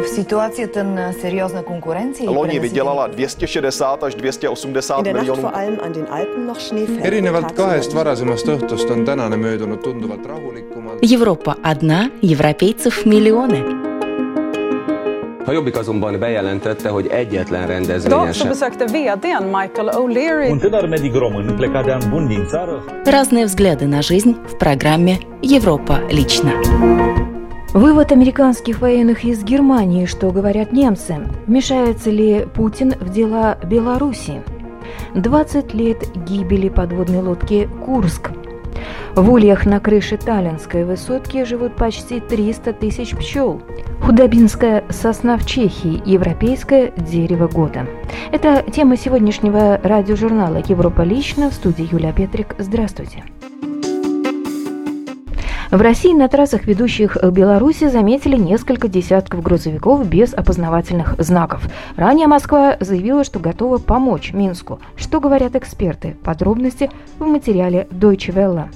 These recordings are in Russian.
V situaci ten seriózna konkurenci. Loni vydělala 260 až 280 miljonů. erinevalt kahest varasemast õhtust on tänane möödunud tunduvalt rahulikumalt. Европа одна, европейцев миллионы. A Jobbik azonban bejelentette, hogy egyetlen rendezvényen Idag så sem besökte vdn Michael O'Leary Un tânăr medic român plecat de an bun din țară Разные взгляды на жизнь в программе «Европа лично». Вывод американских военных из Германии, что говорят немцы. Вмешается ли Путин в дела Беларуси? 20 лет гибели подводной лодки «Курск». В ульях на крыше Таллинской высотки живут почти 300 тысяч пчел. Худобинская сосна в Чехии – европейское дерево года. Это тема сегодняшнего радиожурнала «Европа лично» в студии Юлия Петрик. Здравствуйте. В России на трассах, ведущих к Беларуси, заметили несколько десятков грузовиков без опознавательных знаков. Ранее Москва заявила, что готова помочь Минску. Что говорят эксперты? Подробности в материале Deutsche Welle.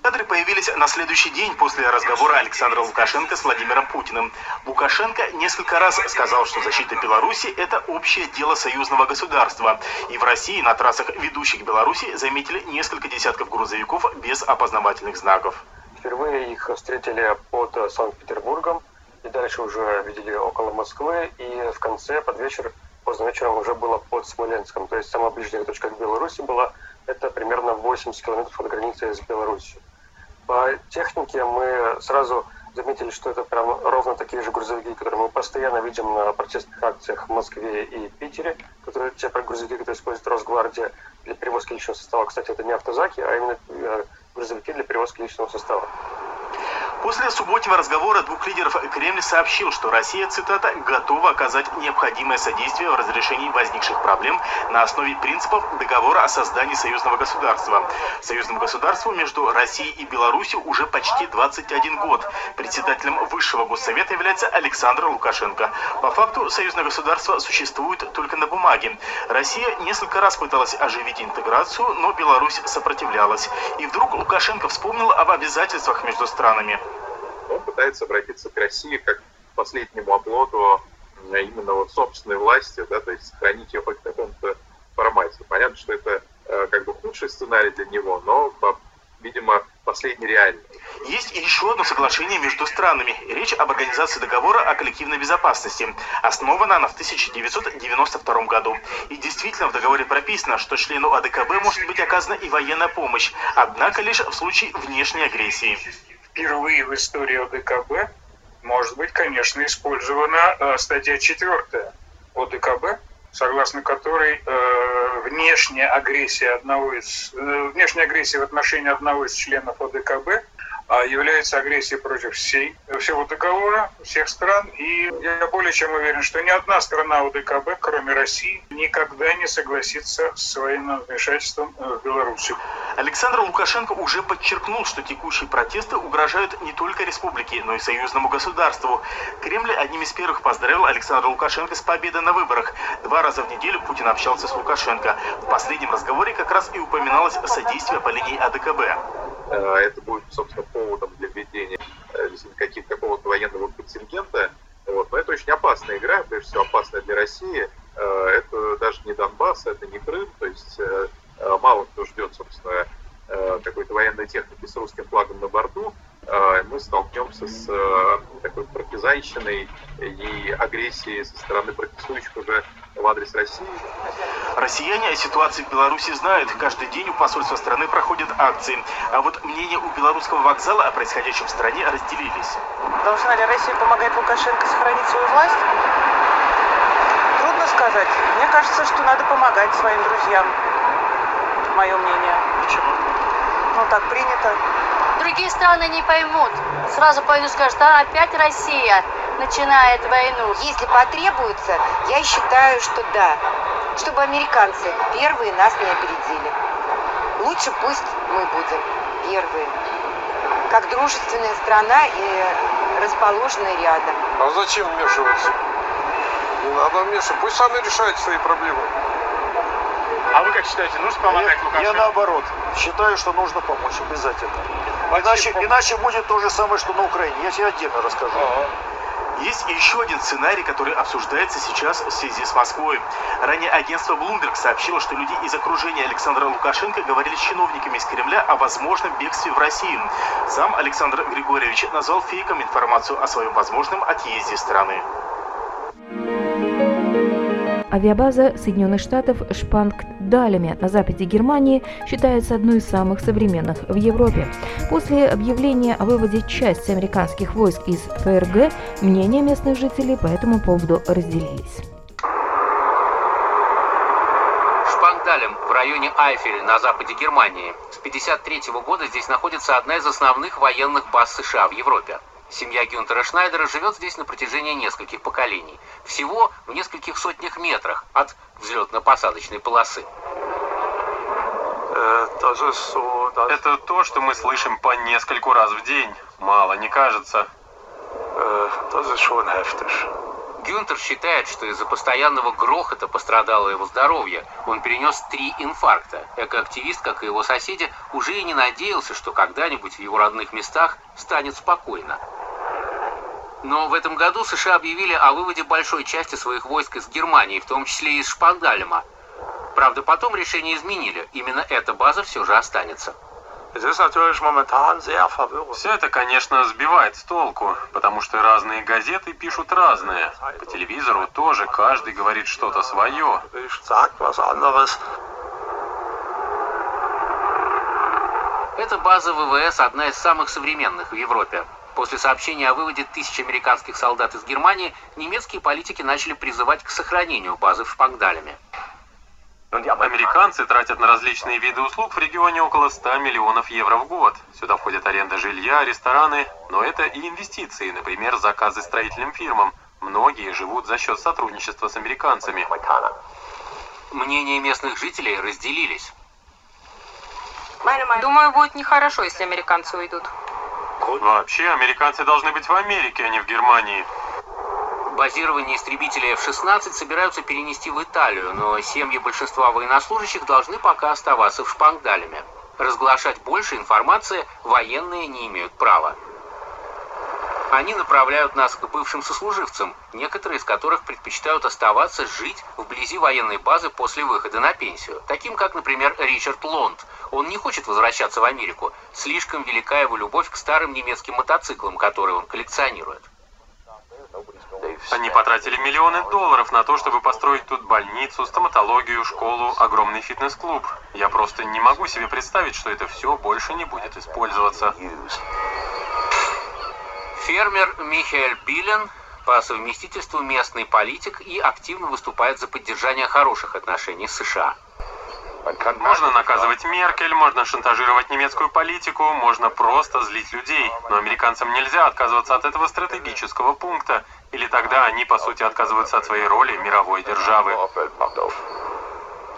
Кадры появились на следующий день после разговора Александра Лукашенко с Владимиром Путиным. Лукашенко несколько раз сказал, что защита Беларуси – это общее дело союзного государства. И в России на трассах, ведущих Беларуси, заметили несколько десятков грузовиков без опознавательных знаков. Впервые их встретили под Санкт-Петербургом, и дальше уже видели около Москвы, и в конце, под вечер, поздно вечером уже было под Смоленском. То есть самая ближняя точка к Беларуси была, это примерно 80 километров от границы с Беларусью. По технике мы сразу заметили, что это прям ровно такие же грузовики, которые мы постоянно видим на протестных акциях в Москве и Питере, которые те грузовики, которые использует Росгвардия для перевозки личного состава. Кстати, это не автозаки, а именно э, грузовики для перевозки личного состава. После субботнего разговора двух лидеров Кремль сообщил, что Россия, цитата, готова оказать необходимое содействие в разрешении возникших проблем на основе принципов договора о создании союзного государства. Союзному государству между Россией и Беларусью уже почти 21 год. Председателем Высшего Госсовета является Александр Лукашенко. По факту союзное государство существует только на бумаге. Россия несколько раз пыталась оживить интеграцию, но Беларусь сопротивлялась. И вдруг Лукашенко вспомнил об обязательствах между странами пытается обратиться к России как к последнему оплоту именно вот собственной власти, да, то есть сохранить ее хоть в каком-то формате. Понятно, что это э, как бы худший сценарий для него, но, видимо, последний реальный. Есть еще одно соглашение между странами. Речь об организации договора о коллективной безопасности. Основана она в 1992 году. И действительно в договоре прописано, что члену АДКБ может быть оказана и военная помощь, однако лишь в случае внешней агрессии впервые в истории ОДКБ может быть, конечно, использована э, статья 4 ОДКБ, согласно которой э, внешняя агрессия одного из э, внешняя агрессия в отношении одного из членов ОДКБ а является агрессией против всей, всего договора, всех стран. И я более чем уверен, что ни одна страна ОДКБ, кроме России, никогда не согласится с военным вмешательством в Беларуси. Александр Лукашенко уже подчеркнул, что текущие протесты угрожают не только республике, но и союзному государству. Кремль одним из первых поздравил Александра Лукашенко с победой на выборах. Два раза в неделю Путин общался с Лукашенко. В последнем разговоре как раз и упоминалось содействие по линии АДКБ. Это будет, собственно, поводом для введения каких какого-то военного контингента. Вот. Но это очень опасная игра, прежде всего опасная для России. Это даже не Донбасс, это не Крым, то есть мало кто ждет, собственно, какой-то военной техники с русским флагом на борту. Мы столкнемся с такой партизанщиной и агрессией со стороны протестующих уже в адрес России. Россияне о ситуации в Беларуси знают. Каждый день у посольства страны проходят акции. А вот мнения у белорусского вокзала о происходящем в стране разделились. Должна ли Россия помогать Лукашенко сохранить свою власть? Трудно сказать. Мне кажется, что надо помогать своим друзьям. Мое мнение. Почему? Ну, так принято. Другие страны не поймут. Сразу пойдут, скажут, а опять Россия начинает войну. Если потребуется, я считаю, что да. Чтобы американцы первые нас не опередили. Лучше пусть мы будем первые. Как дружественная страна и расположенная рядом. А зачем вмешиваться? Не надо вмешиваться. Пусть сами решают свои проблемы. А вы как считаете, нужно помогать я, Лукашенко? Я наоборот. Считаю, что нужно помочь обязательно. Иначе, иначе будет то же самое, что на Украине. Я тебе отдельно расскажу. Ага. Есть еще один сценарий, который обсуждается сейчас в связи с Москвой. Ранее агентство Bloomberg сообщило, что люди из окружения Александра Лукашенко говорили с чиновниками из Кремля о возможном бегстве в Россию. Сам Александр Григорьевич назвал фейком информацию о своем возможном отъезде страны. Авиабаза Соединенных Штатов Шпангдалями на западе Германии считается одной из самых современных в Европе. После объявления о выводе части американских войск из ФРГ мнения местных жителей по этому поводу разделились. Шпангдалем в районе Айфель на западе Германии. С 1953 года здесь находится одна из основных военных баз США в Европе. Семья Гюнтера Шнайдера живет здесь на протяжении нескольких поколений. Всего в нескольких сотнях метрах от взлетно-посадочной полосы. Это то, что мы слышим по нескольку раз в день. Мало не кажется. Гюнтер считает, что из-за постоянного грохота пострадало его здоровье. Он перенес три инфаркта. Экоактивист, как и его соседи, уже и не надеялся, что когда-нибудь в его родных местах станет спокойно. Но в этом году США объявили о выводе большой части своих войск из Германии, в том числе и из Шпандальма. Правда, потом решение изменили. Именно эта база все же останется. Все это, конечно, сбивает с толку, потому что разные газеты пишут разное. По телевизору тоже каждый говорит что-то свое. Эта база ВВС одна из самых современных в Европе. После сообщения о выводе тысяч американских солдат из Германии, немецкие политики начали призывать к сохранению базы в Шпангдаляме. Американцы тратят на различные виды услуг в регионе около 100 миллионов евро в год. Сюда входят аренда жилья, рестораны, но это и инвестиции, например, заказы строительным фирмам. Многие живут за счет сотрудничества с американцами. Мнения местных жителей разделились. Думаю, будет нехорошо, если американцы уйдут. Вообще, американцы должны быть в Америке, а не в Германии. Базирование истребителей F-16 собираются перенести в Италию, но семьи большинства военнослужащих должны пока оставаться в Шпангдаляме. Разглашать больше информации военные не имеют права. Они направляют нас к бывшим сослуживцам, некоторые из которых предпочитают оставаться жить вблизи военной базы после выхода на пенсию. Таким как, например, Ричард Лонд. Он не хочет возвращаться в Америку. Слишком велика его любовь к старым немецким мотоциклам, которые он коллекционирует. Они потратили миллионы долларов на то, чтобы построить тут больницу, стоматологию, школу, огромный фитнес-клуб. Я просто не могу себе представить, что это все больше не будет использоваться. Фермер Михаэль Билен по совместительству местный политик и активно выступает за поддержание хороших отношений с США. Можно наказывать Меркель, можно шантажировать немецкую политику, можно просто злить людей. Но американцам нельзя отказываться от этого стратегического пункта, или тогда они, по сути, отказываются от своей роли мировой державы.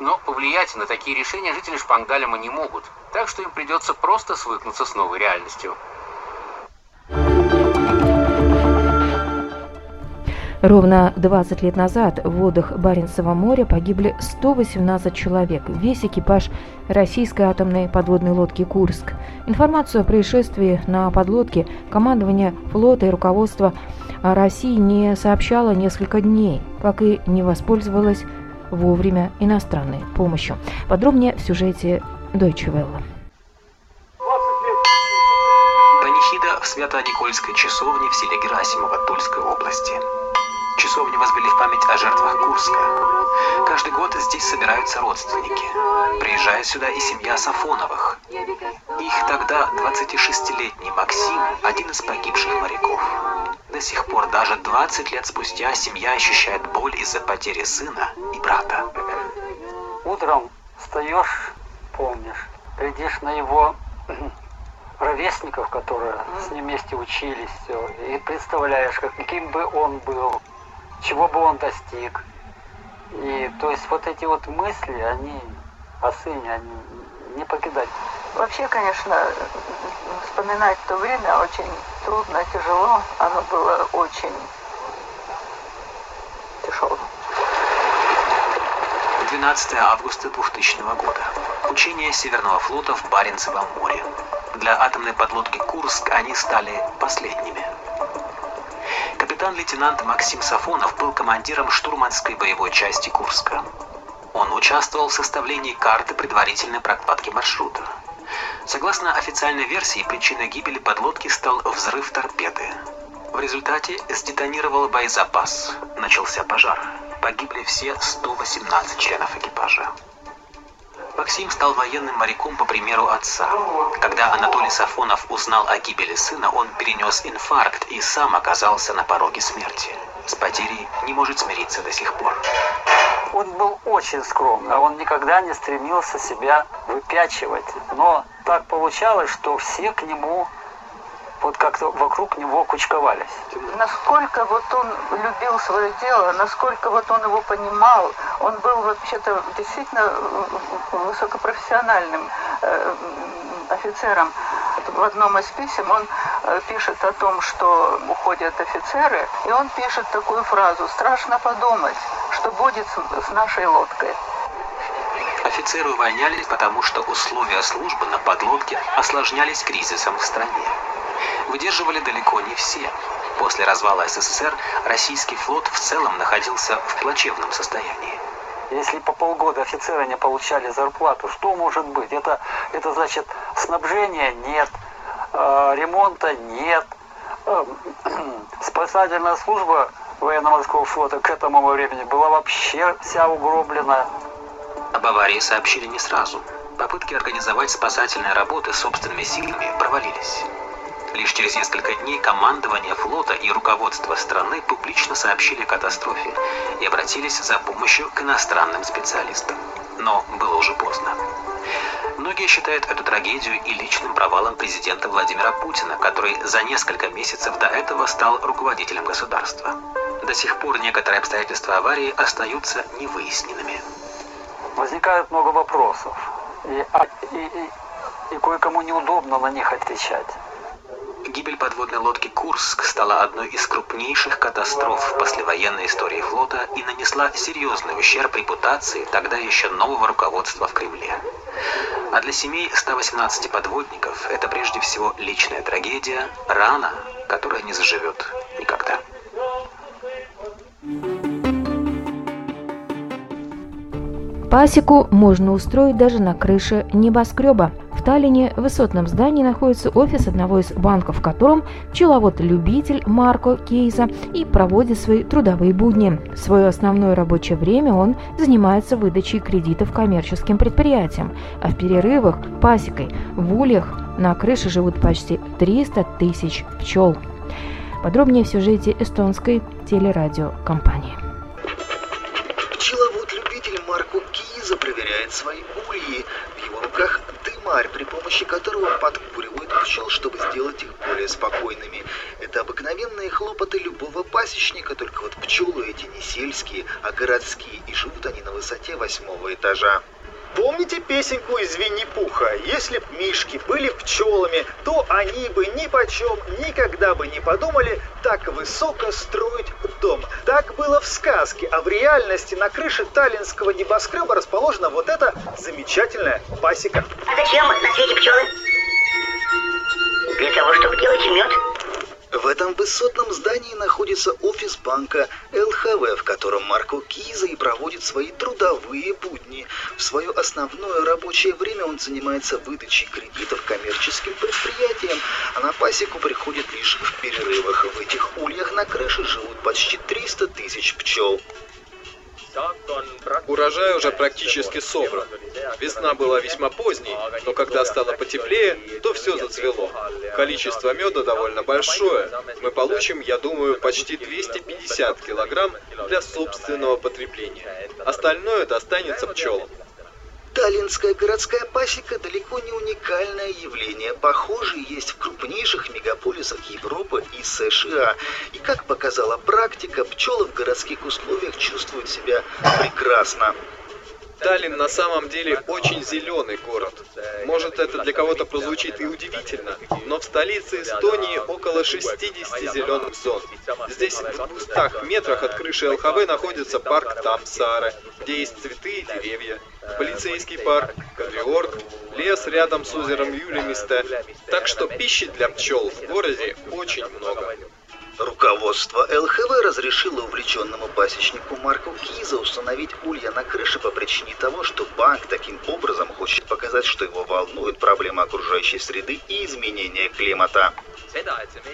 Но повлиять на такие решения жители Шпангдалема не могут, так что им придется просто свыкнуться с новой реальностью. Ровно 20 лет назад в водах Баренцева моря погибли 118 человек, весь экипаж российской атомной подводной лодки «Курск». Информацию о происшествии на подлодке командование флота и руководство России не сообщало несколько дней, как и не воспользовалось вовремя иностранной помощью. Подробнее в сюжете Deutsche Welle. Панихида в Свято-Никольской часовне в селе Герасимово Тульской области. Часовню возвели в память о жертвах Курска. Каждый год здесь собираются родственники. Приезжает сюда и семья Сафоновых. Их тогда 26-летний Максим, один из погибших моряков. До сих пор, даже 20 лет спустя, семья ощущает боль из-за потери сына и брата. Утром встаешь, помнишь, глядишь на его ровесников, которые с ним вместе учились, все, и представляешь, каким бы он был чего бы он достиг. И то есть вот эти вот мысли, они о сыне, они не покидать. Вообще, конечно, вспоминать то время очень трудно, тяжело. Оно было очень тяжелым. 12 августа 2000 года. Учение Северного флота в Баренцевом море. Для атомной подлодки «Курск» они стали последними. Капитан-лейтенант Максим Сафонов был командиром штурманской боевой части Курска. Он участвовал в составлении карты предварительной прокладки маршрута. Согласно официальной версии, причиной гибели подлодки стал взрыв торпеды. В результате сдетонировал боезапас. Начался пожар. Погибли все 118 членов экипажа. Максим стал военным моряком по примеру отца. Когда Анатолий Сафонов узнал о гибели сына, он перенес инфаркт и сам оказался на пороге смерти. С потерей не может смириться до сих пор. Он был очень скромный, он никогда не стремился себя выпячивать. Но так получалось, что все к нему вот как-то вокруг него кучковались. Насколько вот он любил свое дело, насколько вот он его понимал, он был вообще-то действительно высокопрофессиональным э, офицером. В одном из писем он э, пишет о том, что уходят офицеры, и он пишет такую фразу «Страшно подумать, что будет с нашей лодкой». Офицеры увольнялись, потому что условия службы на подлодке осложнялись кризисом в стране выдерживали далеко не все. После развала СССР российский флот в целом находился в плачевном состоянии. Если по полгода офицеры не получали зарплату, что может быть? Это, это значит снабжения нет, э, ремонта нет, э, спасательная служба военно-морского флота к этому времени была вообще вся угроблена. Об аварии сообщили не сразу. Попытки организовать спасательные работы собственными силами провалились. Лишь через несколько дней командование флота и руководство страны публично сообщили о катастрофе и обратились за помощью к иностранным специалистам. Но было уже поздно. Многие считают эту трагедию и личным провалом президента Владимира Путина, который за несколько месяцев до этого стал руководителем государства. До сих пор некоторые обстоятельства аварии остаются невыясненными. Возникает много вопросов, и, а, и, и, и кое-кому неудобно на них отвечать. Гибель подводной лодки «Курск» стала одной из крупнейших катастроф в послевоенной истории флота и нанесла серьезный ущерб репутации тогда еще нового руководства в Кремле. А для семей 118 подводников это прежде всего личная трагедия, рана, которая не заживет никогда. Пасеку можно устроить даже на крыше небоскреба – Таллине в высотном здании находится офис одного из банков, в котором пчеловод-любитель Марко Кейза и проводит свои трудовые будни. В свое основное рабочее время он занимается выдачей кредитов коммерческим предприятиям, а в перерывах – пасекой. В ульях на крыше живут почти 300 тысяч пчел. Подробнее в сюжете эстонской телерадиокомпании. Пчеловод-любитель Марко Киза проверяет свои ульи. В его руках дымарь, при помощи которого подкуривают пчел, чтобы сделать их более спокойными. Это обыкновенные хлопоты любого пасечника, только вот пчелы эти не сельские, а городские, и живут они на высоте восьмого этажа. Помните песенку из Винни-Пуха? Если б мишки были пчелами, то они бы ни почем никогда бы не подумали так высоко строить дом. Так было в сказке, а в реальности на крыше таллинского небоскреба расположена вот эта замечательная пасека. А зачем на свете пчелы? Для того, чтобы делать мед. В этом высотном здании находится офис банка ЛХВ, в котором Марко Киза и проводит свои трудовые будни. В свое основное рабочее время он занимается выдачей кредитов коммерческим предприятиям, а на пасеку приходит лишь в перерывах. В этих ульях на крыше живут почти 300 тысяч пчел. Урожай уже практически собран. Весна была весьма поздней, но когда стало потеплее, то все зацвело. Количество меда довольно большое. Мы получим, я думаю, почти 250 килограмм для собственного потребления. Остальное достанется пчелам. Таллинская городская пасека далеко не уникальное явление. Похожие есть в крупнейших мегаполисах Европы и США. И как показала практика, пчелы в городских условиях чувствуют себя прекрасно. Таллин на самом деле очень зеленый город. Может, это для кого-то прозвучит и удивительно, но в столице Эстонии около 60 зеленых зон. Здесь в 200 метрах от крыши ЛХВ находится парк Тамсаре, где есть цветы и деревья, полицейский парк, Кадриорг, лес рядом с озером Юлимисте. Так что пищи для пчел в городе очень много. Руководство ЛХВ разрешило увлеченному пасечнику Марку Киза установить улья на крыше по причине того, что банк таким образом хочет показать, что его волнует проблема окружающей среды и изменения климата.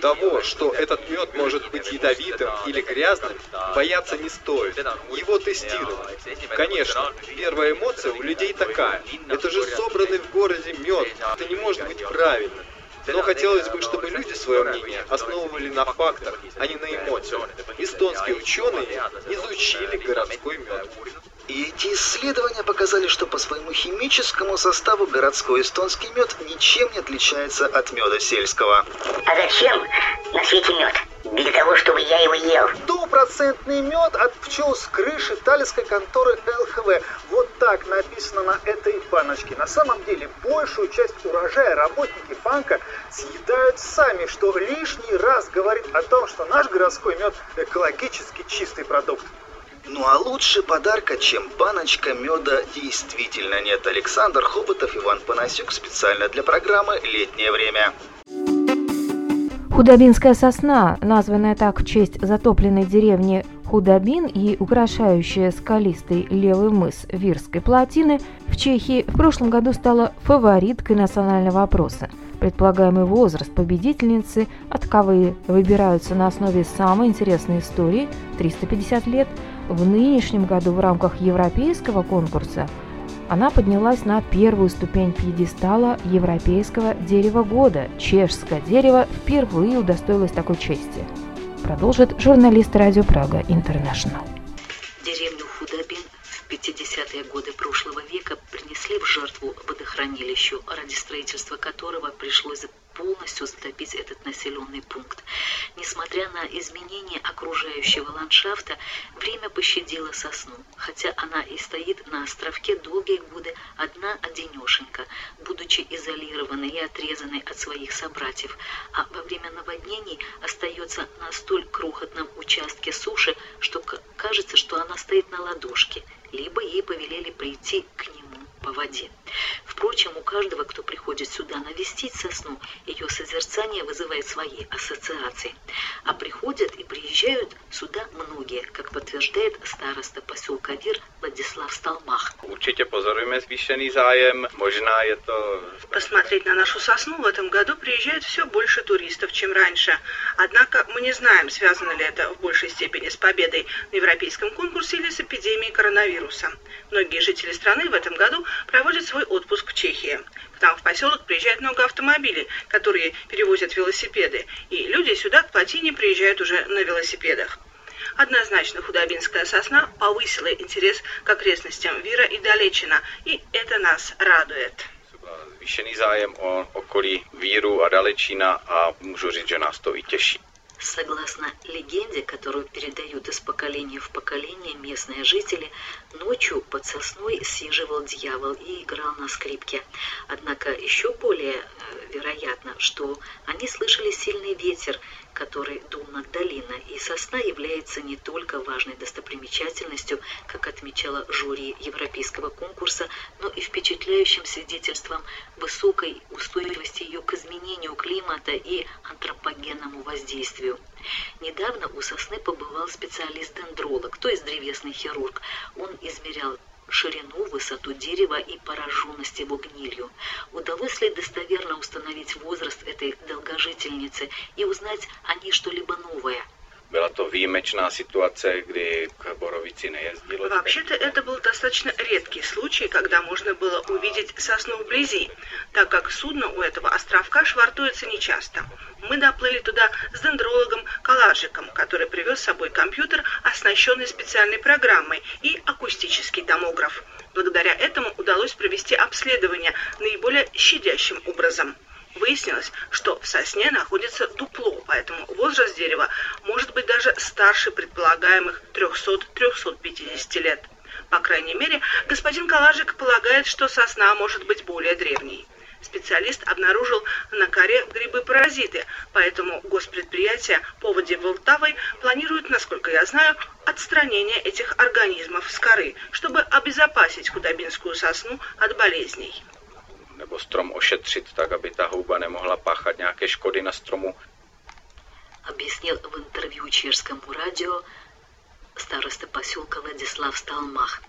Того, что этот мед может быть ядовитым или грязным, бояться не стоит. Его тестировали. Конечно, первая эмоция у людей такая. Это же собранный в городе мед. Это не может быть правильным. Но хотелось бы, чтобы люди свое мнение основывали на фактах, а не на эмоциях. Эстонские ученые изучили городской мед. И эти исследования показали, что по своему химическому составу городской эстонский мед ничем не отличается от меда сельского. А зачем на свете мед? Для того, чтобы я его ел. Стопроцентный мед от пчел с крыши таллинской конторы ЛХВ. Вот так написано на этой баночке. На самом деле, большую часть урожая работники банка съедают сами, что лишний раз говорит о том, что наш городской мед экологически чистый продукт. Ну а лучше подарка, чем баночка меда, действительно нет. Александр Хоботов, Иван Панасюк, специально для программы «Летнее время». Худобинская сосна, названная так в честь затопленной деревни Худобин и украшающая скалистый левый мыс Вирской плотины, в Чехии в прошлом году стала фавориткой национального вопроса. Предполагаемый возраст победительницы, от кого выбираются на основе самой интересной истории – 350 лет, в нынешнем году в рамках европейского конкурса она поднялась на первую ступень пьедестала европейского дерева года. Чешское дерево впервые удостоилось такой чести. Продолжит журналист радио Прага Интернешнл. Деревню Худобин в 50-е годы прошлого века принесли в жертву водохранилищу, ради строительства которого пришлось полностью затопить этот населенный пункт. Несмотря на изменения окружающего ландшафта, время пощадило сосну, хотя она и стоит на островке долгие годы одна одинешенька, будучи изолированной и отрезанной от своих собратьев, а во время наводнений остается на столь крохотном участке суши, что кажется, что она стоит на ладошке, либо ей повелели прийти к нему по воде. Впрочем, у каждого, кто приходит сюда навестить сосну, ее созерцание вызывает свои ассоциации. А приходят и приезжают сюда многие, как подтверждает староста поселка Вир Владислав Сталмах. Určitě pozorujeme zvýšený zájem, možná je to... Посмотреть на нашу сосну в этом году приезжает все больше туристов, чем раньше. Однако мы не знаем, связано ли это в большей степени с победой на европейском конкурсе или с эпидемией коронавируса. Многие жители страны в этом году проводят свой отпуск в Чехии. К нам в поселок приезжает много автомобилей, которые перевозят велосипеды, и люди сюда к плотине приезжают уже на велосипедах. Однозначно худобинская сосна повысила интерес к окрестностям Вира и Далечина, и это нас радует. Zvýšený zájem o okolí Víru a Dalečína a můžu říct, že nás to i těší. Согласно легенде, которую передают из поколения в поколение местные жители, ночью под сосной сиживал дьявол и играл на скрипке. Однако еще более э, вероятно, что они слышали сильный ветер, который дул над долиной, и сосна является не только важной достопримечательностью, как отмечала жюри европейского конкурса, но и впечатляющим свидетельством высокой устойчивости ее к изменению климата и антропогенному воздействию. Недавно у сосны побывал специалист-дендролог, то есть древесный хирург. Он измерял ширину, высоту дерева и пораженность его гнилью. Удалось ли достоверно установить возраст этой долгожительницы и узнать о ней что-либо новое? Byla to výjimečná situace, kdy k Borovici nejezdilo. Вообще-то это был достаточно редкий случай, когда можно было увидеть сосну вблизи, так как судно у этого островка швартуется нечасто. Мы доплыли туда с дендрологом Каладжиком, который привез с собой компьютер, оснащенный специальной программой, и акустический томограф. Благодаря этому удалось провести обследование наиболее щадящим образом. Выяснилось, что в сосне находится дупло, поэтому возраст дерева может быть даже старше предполагаемых 300-350 лет. По крайней мере, господин Калажик полагает, что сосна может быть более древней. Специалист обнаружил на коре грибы-паразиты, поэтому госпредприятие по воде Волтавой планирует, насколько я знаю, отстранение этих организмов с коры, чтобы обезопасить худобинскую сосну от болезней. Nebo strom ošetřit tak, aby ta houba nemohla páchat nějaké škody na stromu. объяснил в интервью чешскому радио староста поселка Владислав Сталмах.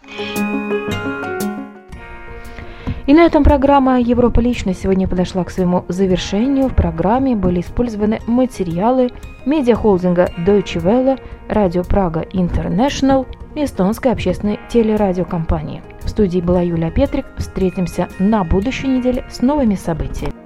И на этом программа «Европа лично» сегодня подошла к своему завершению. В программе были использованы материалы медиахолдинга Deutsche Welle, Радио Прага International эстонской общественной телерадиокомпании. В студии была Юлия Петрик. Встретимся на будущей неделе с новыми событиями.